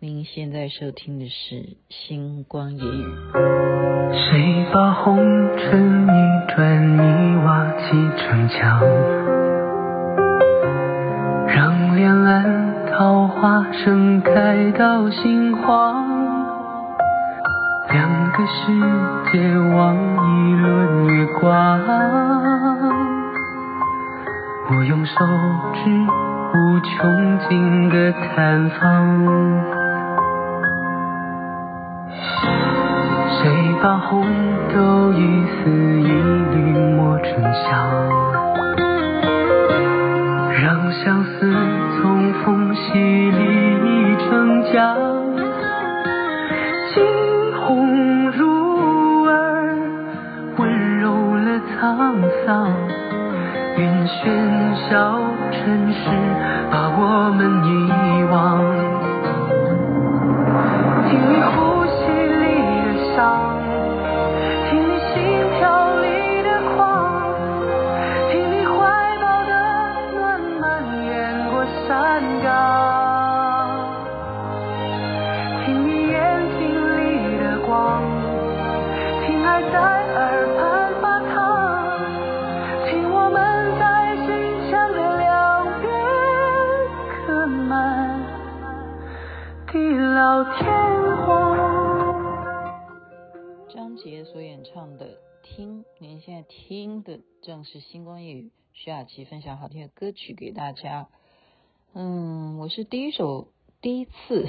您现在收听的是《星光夜语》。谁把红尘一砖一瓦砌成墙？让两岸桃花盛开到心慌。两个世界望一轮月光。我用手指无穷尽的探访。谁把红豆一丝一缕听的正是星光夜雨，徐雅琪分享好听的歌曲给大家。嗯，我是第一首第一次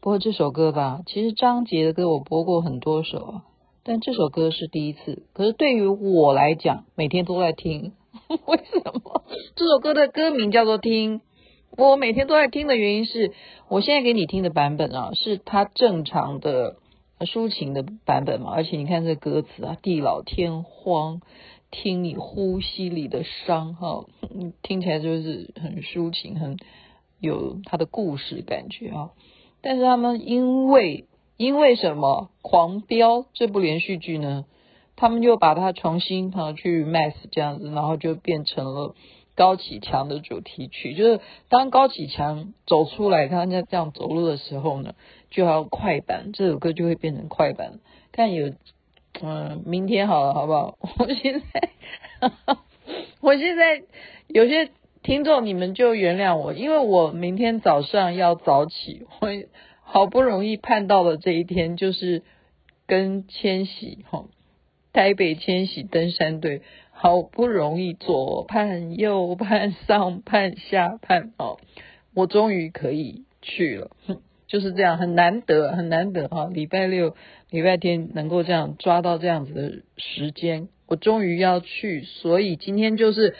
播这首歌吧。其实张杰的歌我播过很多首，但这首歌是第一次。可是对于我来讲，每天都在听。为什么？这首歌的歌名叫做《听》，我每天都在听的原因是，我现在给你听的版本啊，是它正常的。抒情的版本嘛，而且你看这歌词啊，地老天荒，听你呼吸里的伤，哈，听起来就是很抒情，很有它的故事感觉啊。但是他们因为因为什么狂飙这部连续剧呢？他们就把它重新哈去 mass 这样子，然后就变成了高启强的主题曲。就是当高启强走出来，他在这样走路的时候呢。就要快板，这首歌就会变成快板。看有，嗯，明天好了，好不好？我现在，我现在有些听众，你们就原谅我，因为我明天早上要早起，我好不容易盼到了这一天，就是跟千禧哈，台北千禧登山队，好不容易左盼右盼上盼下盼哦，我终于可以去了。就是这样，很难得，很难得哈！礼拜六、礼拜天能够这样抓到这样子的时间，我终于要去，所以今天就是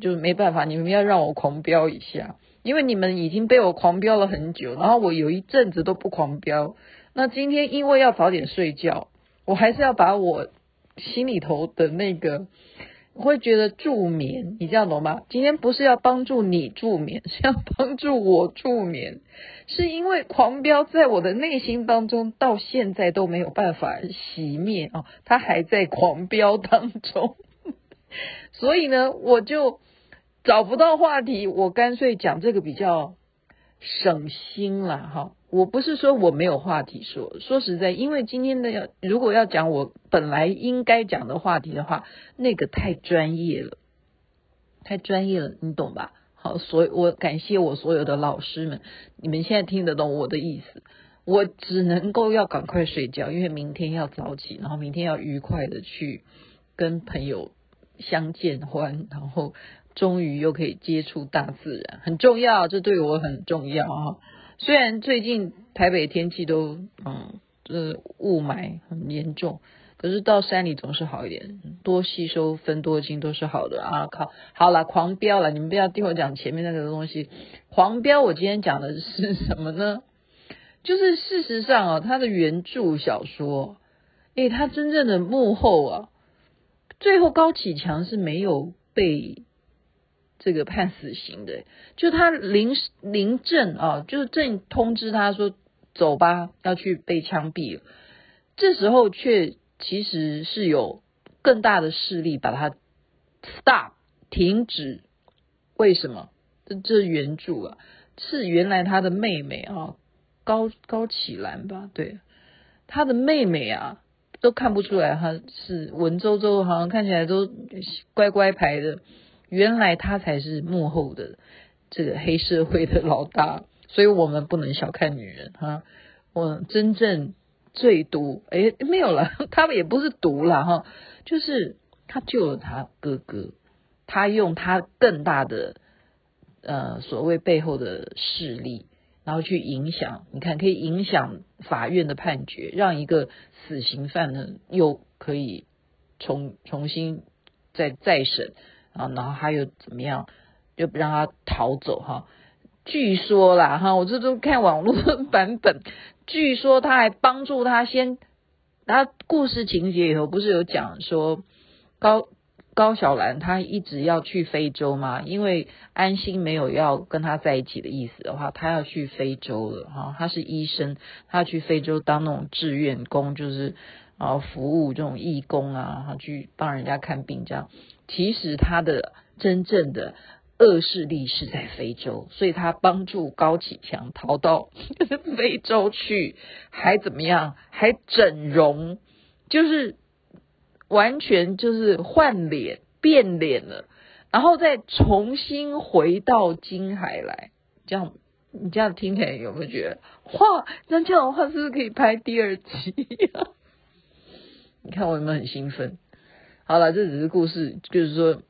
就是没办法，你们要让我狂飙一下，因为你们已经被我狂飙了很久，然后我有一阵子都不狂飙，那今天因为要早点睡觉，我还是要把我心里头的那个。我会觉得助眠，你这样懂吗？今天不是要帮助你助眠，是要帮助我助眠，是因为狂飙在我的内心当中到现在都没有办法熄灭啊，它还在狂飙当中，所以呢，我就找不到话题，我干脆讲这个比较省心了哈。我不是说我没有话题说，说实在，因为今天的要如果要讲我本来应该讲的话题的话，那个太专业了，太专业了，你懂吧？好，所以我感谢我所有的老师们，你们现在听得懂我的意思。我只能够要赶快睡觉，因为明天要早起，然后明天要愉快的去跟朋友相见欢，然后终于又可以接触大自然，很重要，这对我很重要啊。虽然最近台北天气都嗯，这雾霾很严重，可是到山里总是好一点，多吸收分多精都是好的啊！靠，好了，狂飙了，你们不要听我讲前面那个东西。狂飙，我今天讲的是什么呢？就是事实上啊，他的原著小说，诶，他真正的幕后啊，最后高启强是没有被。这个判死刑的，就他临临阵啊，就是正通知他说走吧，要去被枪毙了。这时候却其实是有更大的势力把他 stop 停止。为什么？这这原著啊，是原来他的妹妹啊，高高启兰吧？对，他的妹妹啊，都看不出来他是文绉绉，好像看起来都乖乖牌的。原来他才是幕后的这个黑社会的老大，所以我们不能小看女人哈。我真正最毒，哎，没有了，他们也不是毒了哈，就是他救了他哥哥，他用他更大的呃所谓背后的势力，然后去影响，你看可以影响法院的判决，让一个死刑犯呢又可以重重新再再审。啊，然后还有怎么样，就让他逃走哈。据说啦哈，我这都看网络的版本，据说他还帮助他先，他故事情节里头不是有讲说高高小兰她一直要去非洲嘛，因为安心没有要跟他在一起的意思的话，他要去非洲了哈。他是医生，他去非洲当那种志愿工，就是啊服务这种义工啊，去帮人家看病这样。其实他的真正的恶势力是在非洲，所以他帮助高启强逃到非洲去，还怎么样？还整容，就是完全就是换脸变脸了，然后再重新回到金海来。这样你这样听起来有没有觉得哇？那这样的话是不是可以拍第二集呀？你看我有没有很兴奋？好了，这只是故事，就是说，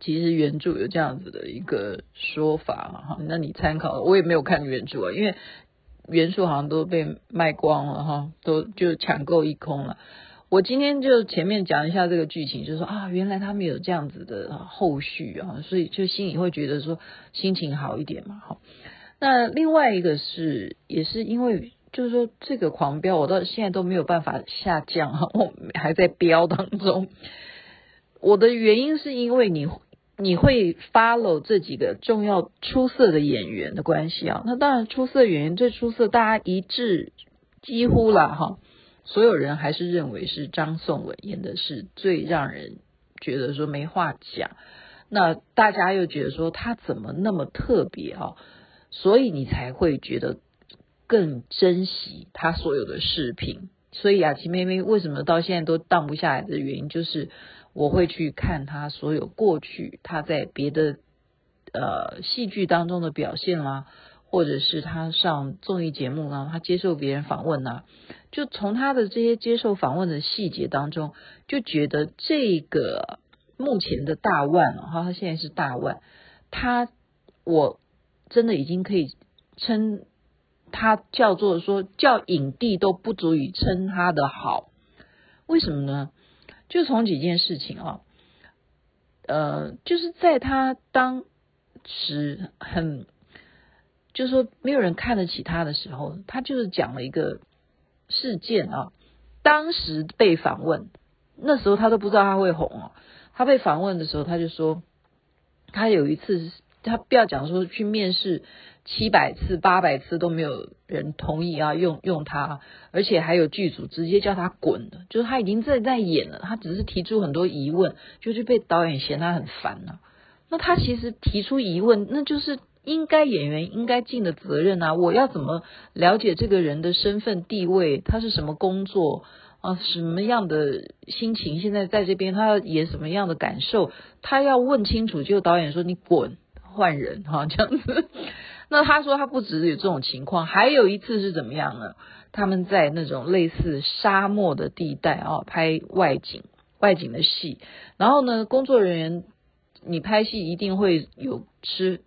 其实原著有这样子的一个说法嘛，哈，那你参考，我也没有看原著啊，因为原著好像都被卖光了哈，都就抢购一空了。我今天就前面讲一下这个剧情，就是说啊，原来他们有这样子的后续啊，所以就心里会觉得说心情好一点嘛，哈。那另外一个是，也是因为。就是说，这个狂飙我到现在都没有办法下降哈，我还在飙当中。我的原因是因为你你会 follow 这几个重要出色的演员的关系啊。那当然，出色演员最出色，大家一致几乎了哈，所有人还是认为是张颂文演的是最让人觉得说没话讲。那大家又觉得说他怎么那么特别啊？所以你才会觉得。更珍惜他所有的视频，所以雅琪妹妹为什么到现在都荡不下来的原因，就是我会去看他所有过去他在别的呃戏剧当中的表现啦，或者是他上综艺节目啦，他接受别人访问呐，就从他的这些接受访问的细节当中，就觉得这个目前的大腕哈，他现在是大腕，他我真的已经可以称。他叫做说叫影帝都不足以称他的好，为什么呢？就从几件事情啊，呃，就是在他当时很，就是说没有人看得起他的时候，他就是讲了一个事件啊。当时被访问，那时候他都不知道他会红啊。他被访问的时候，他就说他有一次，他不要讲说去面试。七百次、八百次都没有人同意啊，用用他，而且还有剧组直接叫他滚的，就是他已经在在演了，他只是提出很多疑问，就是被导演嫌他很烦啊。那他其实提出疑问，那就是应该演员应该尽的责任啊。我要怎么了解这个人的身份地位？他是什么工作啊？什么样的心情？现在在这边，他要演什么样的感受？他要问清楚。就导演说：“你滚，换人。”哈，这样子。那他说他不只是有这种情况，还有一次是怎么样呢？他们在那种类似沙漠的地带啊，拍外景，外景的戏。然后呢，工作人员，你拍戏一定会有吃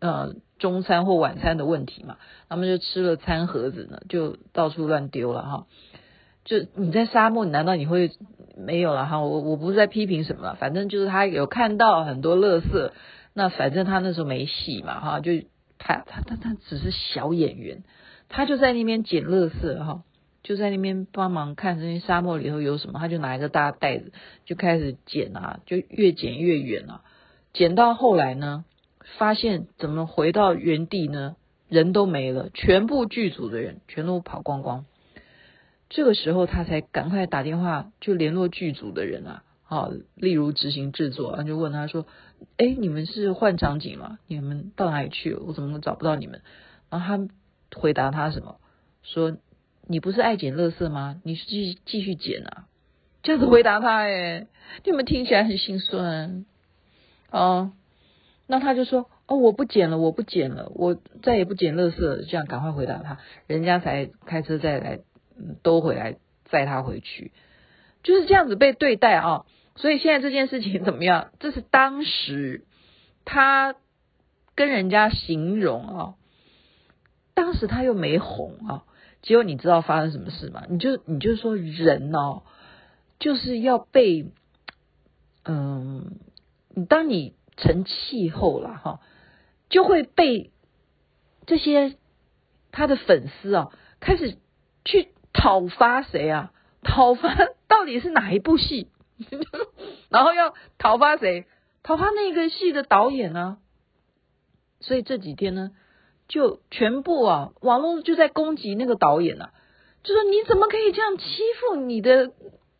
呃中餐或晚餐的问题嘛？他们就吃了餐盒子呢，就到处乱丢了哈。就你在沙漠，难道你会没有了哈？我我不是在批评什么，反正就是他有看到很多垃圾，那反正他那时候没戏嘛哈，就。他他他他只是小演员，他就在那边捡垃圾哈，就在那边帮忙看这些沙漠里头有什么，他就拿一个大袋子就开始捡啊，就越捡越远啊，捡到后来呢，发现怎么回到原地呢？人都没了，全部剧组的人全都跑光光。这个时候他才赶快打电话就联络剧组的人啊。好，例如执行制作，然后就问他说：“哎，你们是换场景吗？你们到哪里去了？我怎么找不到你们？”然后他回答他什么？说你不是爱捡垃圾吗？你继继续捡啊，这样子回答他哎，你们听起来很心酸哦。那他就说哦，我不捡了，我不捡了，我再也不捡垃圾了。这样赶快回答他，人家才开车再来，嗯，都回来载他回去，就是这样子被对待啊。所以现在这件事情怎么样？这是当时他跟人家形容啊，当时他又没红啊。结果你知道发生什么事吗？你就你就说人哦，就是要被，嗯，当你成气候了哈，就会被这些他的粉丝啊开始去讨伐谁啊？讨伐到底是哪一部戏？然后要讨伐谁？讨伐那个戏的导演呢？所以这几天呢，就全部啊，网络就在攻击那个导演啊，就说你怎么可以这样欺负你的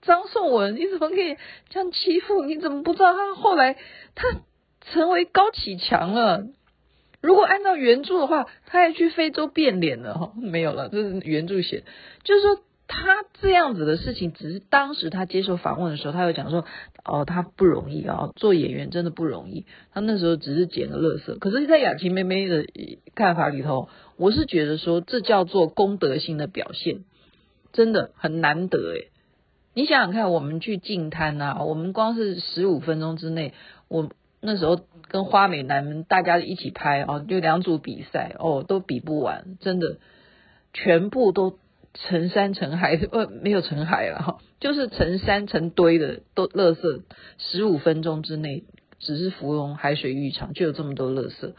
张颂文？你怎么可以这样欺负？你怎么不知道他后来他成为高启强了？如果按照原著的话，他还去非洲变脸了哈？没有了，这是原著写，就是说。他这样子的事情，只是当时他接受访问的时候，他有讲说，哦，他不容易啊，做演员真的不容易。他那时候只是捡个垃圾，可是，在雅琪妹妹的看法里头，我是觉得说，这叫做功德心的表现，真的很难得诶。你想想看，我们去净滩啊，我们光是十五分钟之内，我那时候跟花美男们大家一起拍哦，就两组比赛哦，都比不完，真的全部都。成山成海，呃，没有成海了哈，就是成山成堆的都垃圾，十五分钟之内，只是芙蓉海水浴场就有这么多垃圾。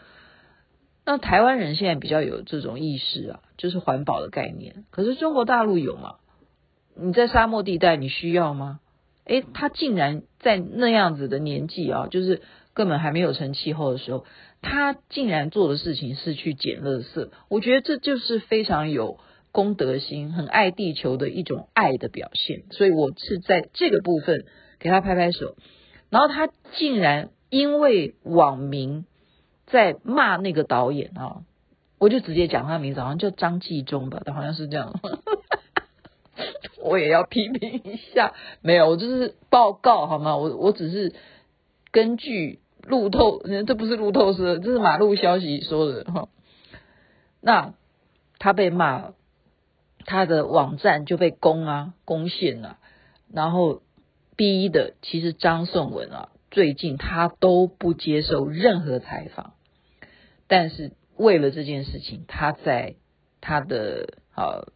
那台湾人现在比较有这种意识啊，就是环保的概念。可是中国大陆有吗？你在沙漠地带，你需要吗？诶，他竟然在那样子的年纪啊，就是根本还没有成气候的时候，他竟然做的事情是去捡垃圾。我觉得这就是非常有。公德心，很爱地球的一种爱的表现，所以我是在这个部分给他拍拍手。然后他竟然因为网民在骂那个导演啊，我就直接讲他名字，好像叫张纪中吧，他好像是这样。我也要批评一下，没有，我就是报告好吗？我我只是根据路透，这不是路透社，这是马路消息说的哈。那他被骂了。他的网站就被攻啊，攻陷了，然后逼的，其实张颂文啊，最近他都不接受任何采访，但是为了这件事情，他在他的呃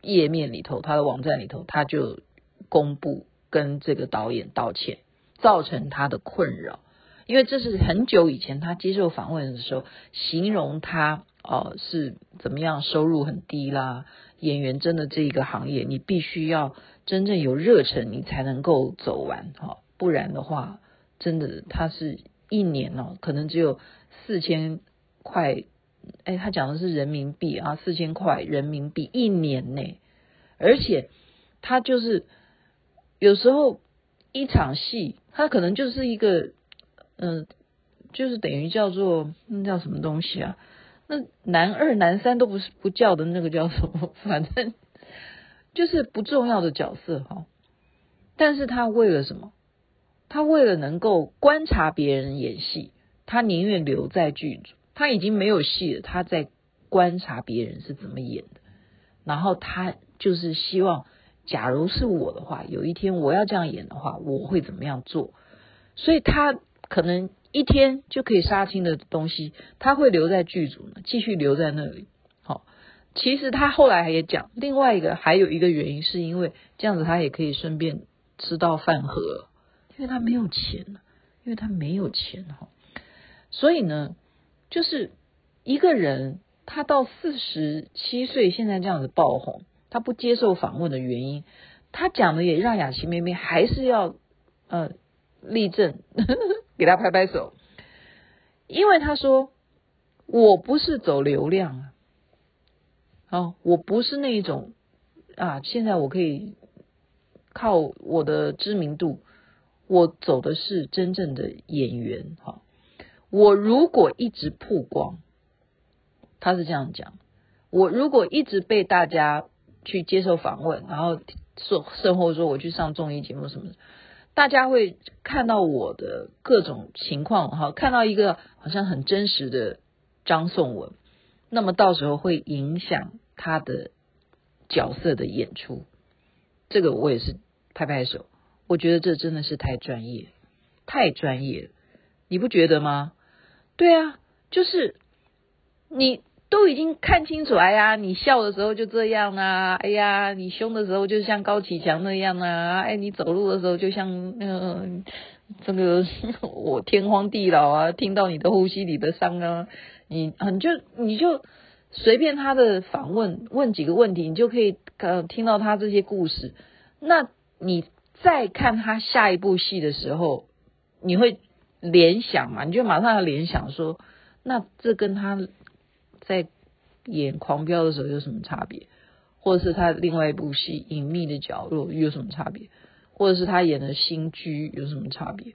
页面里头，他的网站里头，他就公布跟这个导演道歉，造成他的困扰，因为这是很久以前他接受访问的时候，形容他、呃、是怎么样，收入很低啦。演员真的这一个行业，你必须要真正有热忱，你才能够走完哈，不然的话，真的他是一年哦，可能只有四千块，哎，他讲的是人民币啊，四千块人民币一年呢，而且他就是有时候一场戏，他可能就是一个，嗯，就是等于叫做那叫什么东西啊？男二、男三都不是不叫的那个叫什么？反正就是不重要的角色哈。但是他为了什么？他为了能够观察别人演戏，他宁愿留在剧组。他已经没有戏了，他在观察别人是怎么演的。然后他就是希望，假如是我的话，有一天我要这样演的话，我会怎么样做？所以他可能。一天就可以杀青的东西，他会留在剧组呢，继续留在那里。好，其实他后来也讲，另外一个还有一个原因，是因为这样子他也可以顺便吃到饭盒，因为他没有钱，因为他没有钱哈。所以呢，就是一个人他到四十七岁现在这样子爆红，他不接受访问的原因，他讲的也让雅琪妹妹还是要呃立正。给他拍拍手，因为他说我不是走流量啊，哦，我不是那一种啊，现在我可以靠我的知名度，我走的是真正的演员哈。我如果一直曝光，他是这样讲，我如果一直被大家去接受访问，然后说甚或说我去上综艺节目什么，大家会看到我的各种情况哈，看到一个好像很真实的张颂文，那么到时候会影响他的角色的演出。这个我也是拍拍手，我觉得这真的是太专业，太专业，你不觉得吗？对啊，就是你。都已经看清楚，哎呀，你笑的时候就这样啊，哎呀，你凶的时候就像高启强那样啊，哎，你走路的时候就像那个这个我天荒地老啊，听到你的呼吸里的伤啊，你你就你就随便他的访问问几个问题，你就可以呃听到他这些故事。那你再看他下一部戏的时候，你会联想嘛？你就马上要联想说，那这跟他。在演《狂飙》的时候有什么差别？或者是他另外一部戏《隐秘的角落》有什么差别？或者是他演的《新居》有什么差别？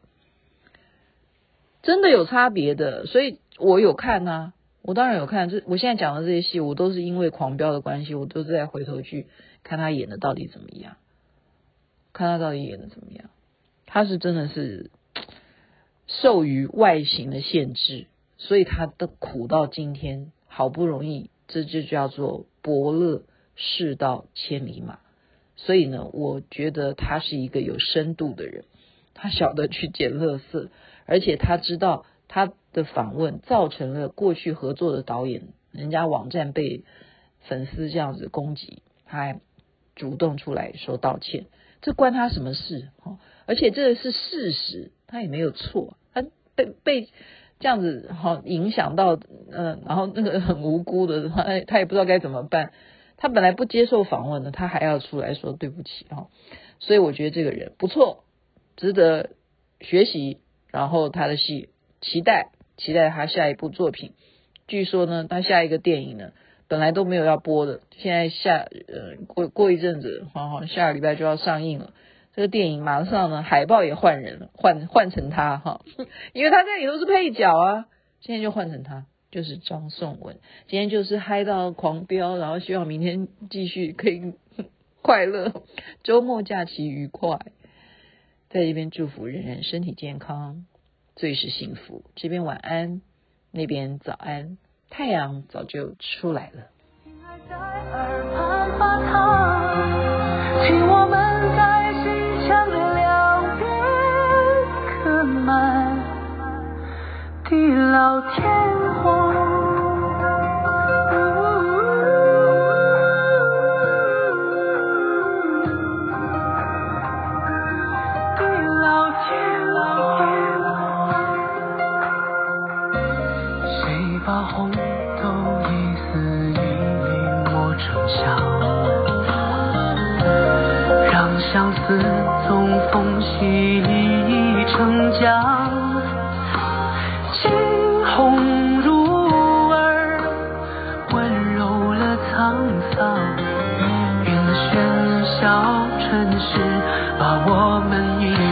真的有差别的，所以我有看呐、啊，我当然有看。这我现在讲的这些戏，我都是因为《狂飙》的关系，我都是在回头去看他演的到底怎么样，看他到底演的怎么样。他是真的是受于外形的限制，所以他的苦到今天。好不容易，这就叫做伯乐世道千里马。所以呢，我觉得他是一个有深度的人，他晓得去捡垃圾，而且他知道他的访问造成了过去合作的导演人家网站被粉丝这样子攻击，他还主动出来说道歉，这关他什么事？哦而且这是事实，他也没有错，他被被。这样子好影响到嗯，然后那个很无辜的他，他也不知道该怎么办。他本来不接受访问的，他还要出来说对不起哈。所以我觉得这个人不错，值得学习。然后他的戏期待期待他下一部作品。据说呢，他下一个电影呢，本来都没有要播的，现在下呃过过一阵子，好好下个礼拜就要上映了。这个电影马上呢，海报也换人了，换换成他哈，因为他在里头是配角啊，现在就换成他，就是张颂文。今天就是嗨到狂飙，然后希望明天继续可以 快乐，周末假期愉快，在这边祝福人人身体健康，最是幸福。这边晚安，那边早安，太阳早就出来了。亲爱在耳畔发老天小城市，把我们遗忘。